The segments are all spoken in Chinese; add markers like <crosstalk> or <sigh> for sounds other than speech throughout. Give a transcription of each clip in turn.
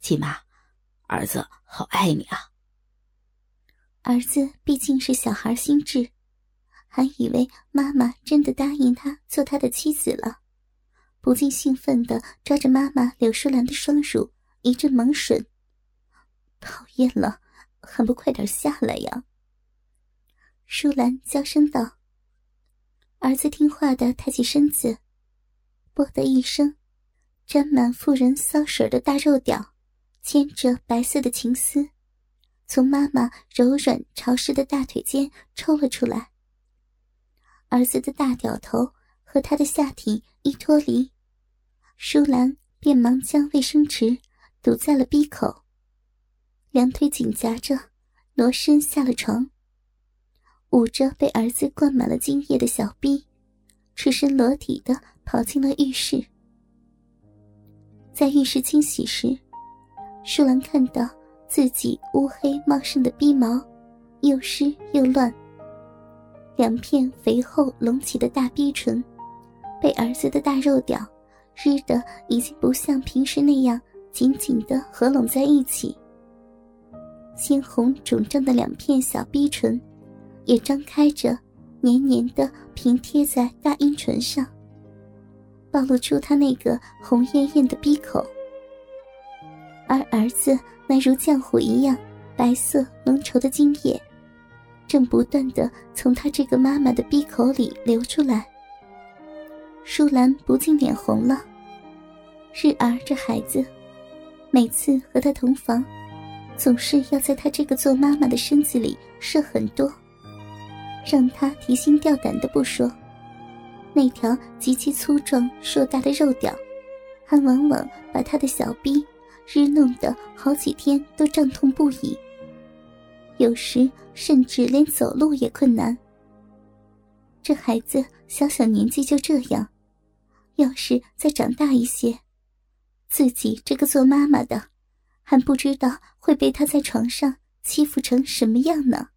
季妈，儿子好爱你啊。儿子毕竟是小孩心智，还以为妈妈真的答应他做他的妻子了，不禁兴奋地抓着妈妈柳淑兰的双乳一阵猛吮。讨厌了，还不快点下来呀！淑兰娇声道。儿子听话的抬起身子，啵的一声，沾满妇人骚水的大肉屌，牵着白色的情丝，从妈妈柔软潮湿的大腿间抽了出来。儿子的大屌头和他的下体一脱离，舒兰便忙将卫生纸堵在了鼻口，两腿紧夹着，挪身下了床。捂着被儿子灌满了精液的小臂，赤身裸体的跑进了浴室。在浴室清洗时，舒兰看到自己乌黑茂盛的鼻毛，又湿又乱。两片肥厚隆起的大逼唇，被儿子的大肉屌湿得已经不像平时那样紧紧的合拢在一起。鲜红肿胀的两片小逼唇。也张开着，黏黏的平贴在大阴唇上，暴露出他那个红艳艳的鼻口。而儿子那如浆糊一样白色浓稠的精液，正不断的从他这个妈妈的鼻口里流出来。舒兰不禁脸红了。日儿这孩子，每次和他同房，总是要在他这个做妈妈的身子里射很多。让他提心吊胆的不说，那条极其粗壮硕大的肉屌，还往往把他的小臂日弄得好几天都胀痛不已。有时甚至连走路也困难。这孩子小小年纪就这样，要是再长大一些，自己这个做妈妈的，还不知道会被他在床上欺负成什么样呢。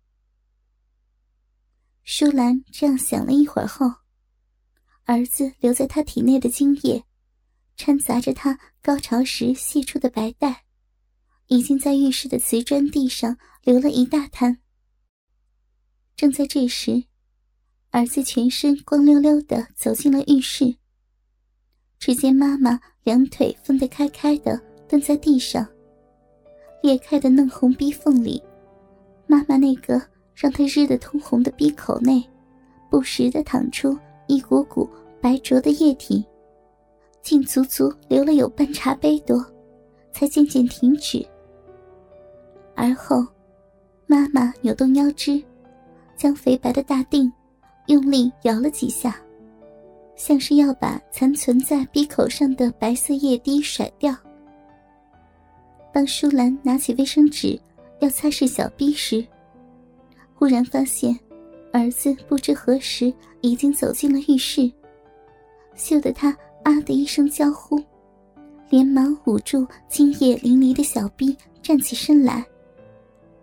舒兰这样想了一会儿后，儿子留在他体内的精液，掺杂着他高潮时泄出的白带，已经在浴室的瓷砖地上流了一大滩。正在这时，儿子全身光溜溜的走进了浴室。只见妈妈两腿分得开开的蹲在地上，裂开的嫩红逼缝里，妈妈那个。让他日得通红的鼻口内，不时的淌出一股股白浊的液体，竟足足流了有半茶杯多，才渐渐停止。而后，妈妈扭动腰肢，将肥白的大腚用力摇了几下，像是要把残存在鼻口上的白色液滴甩掉。当舒兰拿起卫生纸要擦拭小臂时，忽然发现，儿子不知何时已经走进了浴室，羞得他啊的一声娇呼，连忙捂住精液淋漓的小臂，站起身来，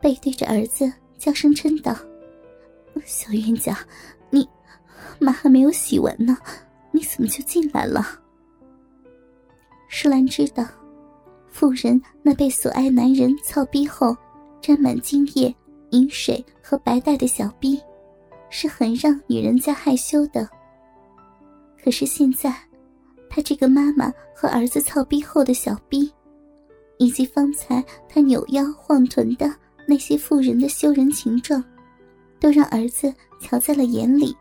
背对着儿子，娇声嗔道：“小冤家，你妈还没有洗完呢，你怎么就进来了？”舒兰知道，妇人那被所爱男人操逼后，沾满精液。饮水和白带的小逼，是很让女人家害羞的。可是现在，她这个妈妈和儿子操逼后的小逼，以及方才他扭腰晃臀的那些妇人的羞人情状，都让儿子瞧在了眼里。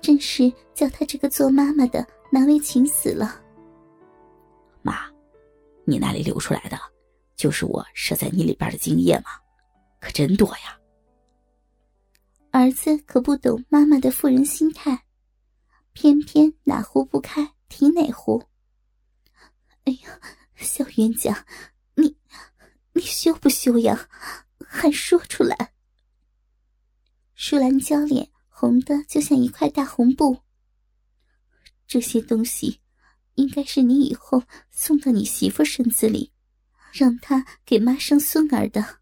真是叫他这个做妈妈的难为情死了。妈，你那里流出来的，就是我射在你里边的精液吗？可真多呀！儿子可不懂妈妈的妇人心态，偏偏哪壶不开提哪壶。哎呀，小冤家，你你羞不羞呀？还说出来！舒兰娇脸红的就像一块大红布。这些东西，应该是你以后送到你媳妇身子里，让她给妈生孙儿的。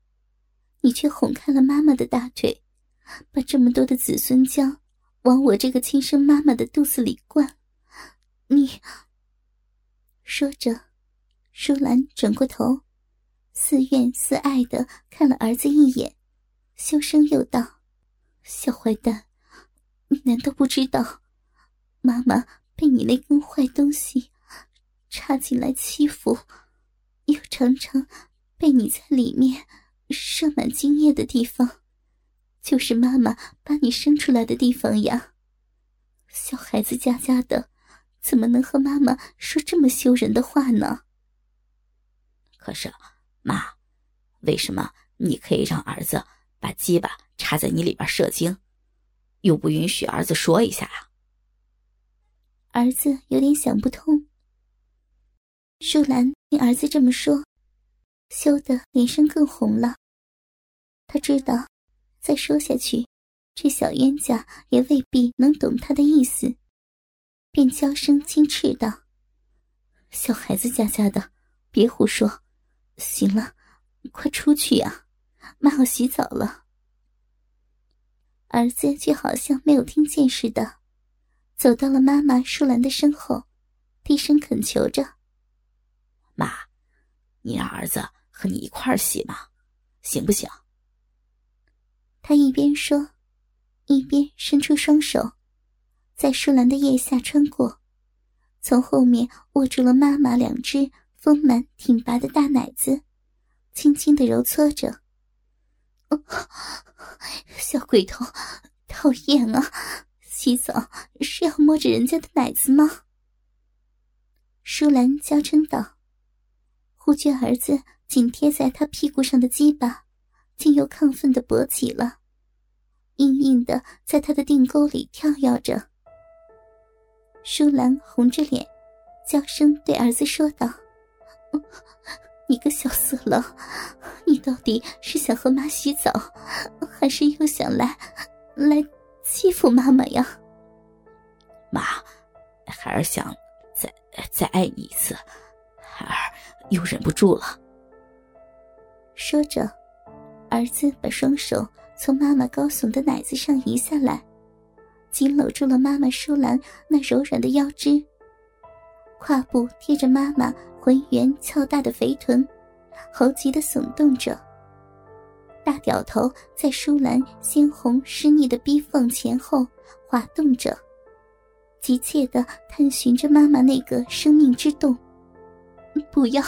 你却哄开了妈妈的大腿，把这么多的子孙浆往我这个亲生妈妈的肚子里灌。你说着，舒兰转过头，似怨似爱的看了儿子一眼，羞声又道：“小坏蛋，你难道不知道，妈妈被你那根坏东西插进来欺负，又常常被你在里面射满精液的地方，就是妈妈把你生出来的地方呀？小孩子家家的，怎么能和妈妈说这么羞人的话呢？”可是，妈，为什么你可以让儿子把鸡巴插在你里边射精，又不允许儿子说一下呀？儿子有点想不通。舒兰听儿子这么说，羞得脸上更红了。他知道，再说下去，这小冤家也未必能懂他的意思，便娇声轻斥道：“小孩子家家的，别胡说。”行了，快出去呀！妈要洗澡了。儿子却好像没有听见似的，走到了妈妈舒兰的身后，低声恳求着：“妈，你让儿子和你一块儿洗嘛，行不行？”他一边说，一边伸出双手，在舒兰的腋下穿过，从后面握住了妈妈两只。丰满挺拔的大奶子，轻轻的揉搓着。小鬼头，讨厌啊！洗澡是要摸着人家的奶子吗？舒兰娇嗔道。忽觉儿子紧贴在他屁股上的鸡巴，竟又亢奋的勃起了，硬硬的在他的腚沟里跳跃着。舒兰红着脸，娇声对儿子说道。你个小色狼，你到底是想和妈洗澡，还是又想来来欺负妈妈呀？妈，孩儿想再再爱你一次，孩儿又忍不住了。说着，儿子把双手从妈妈高耸的奶子上移下来，紧搂住了妈妈舒兰那柔软的腰肢，胯部贴着妈妈。浑圆翘大的肥臀，猴急的耸动着。大屌头在舒兰鲜红湿腻的逼缝前后滑动着，急切的探寻着妈妈那个生命之洞。不要，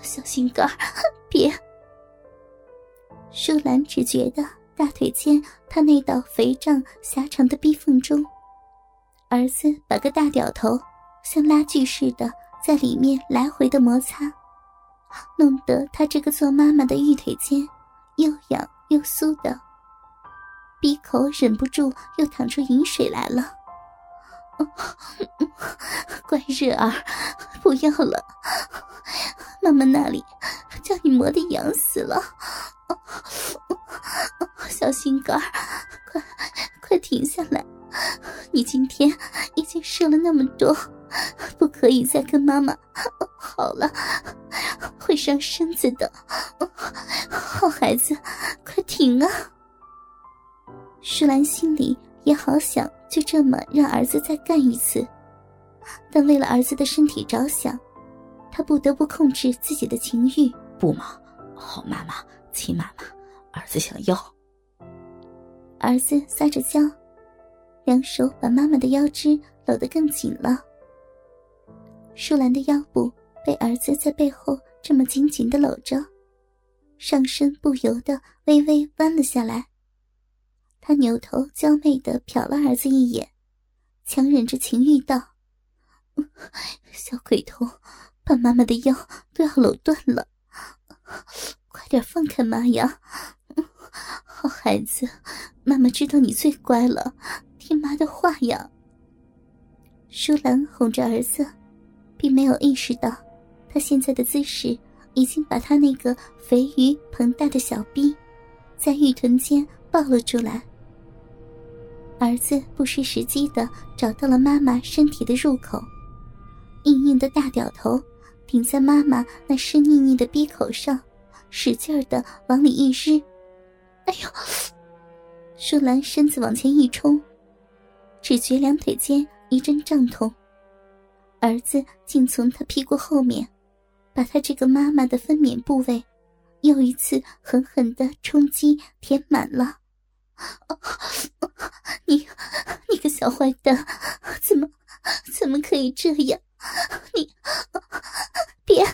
小心肝别！舒兰只觉得大腿间他那道肥胀狭长的逼缝中，儿子把个大屌头像拉锯似的。在里面来回的摩擦，弄得他这个做妈妈的玉腿间又痒又酥的，鼻口忍不住又淌出饮水来了。<laughs> 乖热儿，不要了，妈妈那里叫你磨得痒死了。小心肝，快快停下来！你今天已经射了那么多。不可以再跟妈妈好了，会伤身子的。好孩子，快停啊！舒兰心里也好想就这么让儿子再干一次，但为了儿子的身体着想，她不得不控制自己的情欲。不嘛，好妈妈，亲妈妈，儿子想要。儿子撒着娇，两手把妈妈的腰肢搂得更紧了。舒兰的腰部被儿子在背后这么紧紧的搂着，上身不由得微微弯了下来。他扭头娇媚的瞟了儿子一眼，强忍着情欲道：“ <laughs> 小鬼头，把妈妈的腰都要搂断了，快点放开妈呀！<laughs> 好孩子，妈妈知道你最乖了，听妈的话呀。”舒兰哄着儿子。并没有意识到，他现在的姿势已经把他那个肥腴膨大的小臂，在玉臀间抱了出来。儿子不失时机的找到了妈妈身体的入口，硬硬的大屌头顶在妈妈那湿腻腻的逼口上，使劲的往里一日。哎呦！舒兰身子往前一冲，只觉两腿间一阵胀痛。儿子竟从他屁股后面把他这个妈妈的分娩部位又一次狠狠的冲击填满了。你，你个小坏蛋，怎么，怎么可以这样？你，别，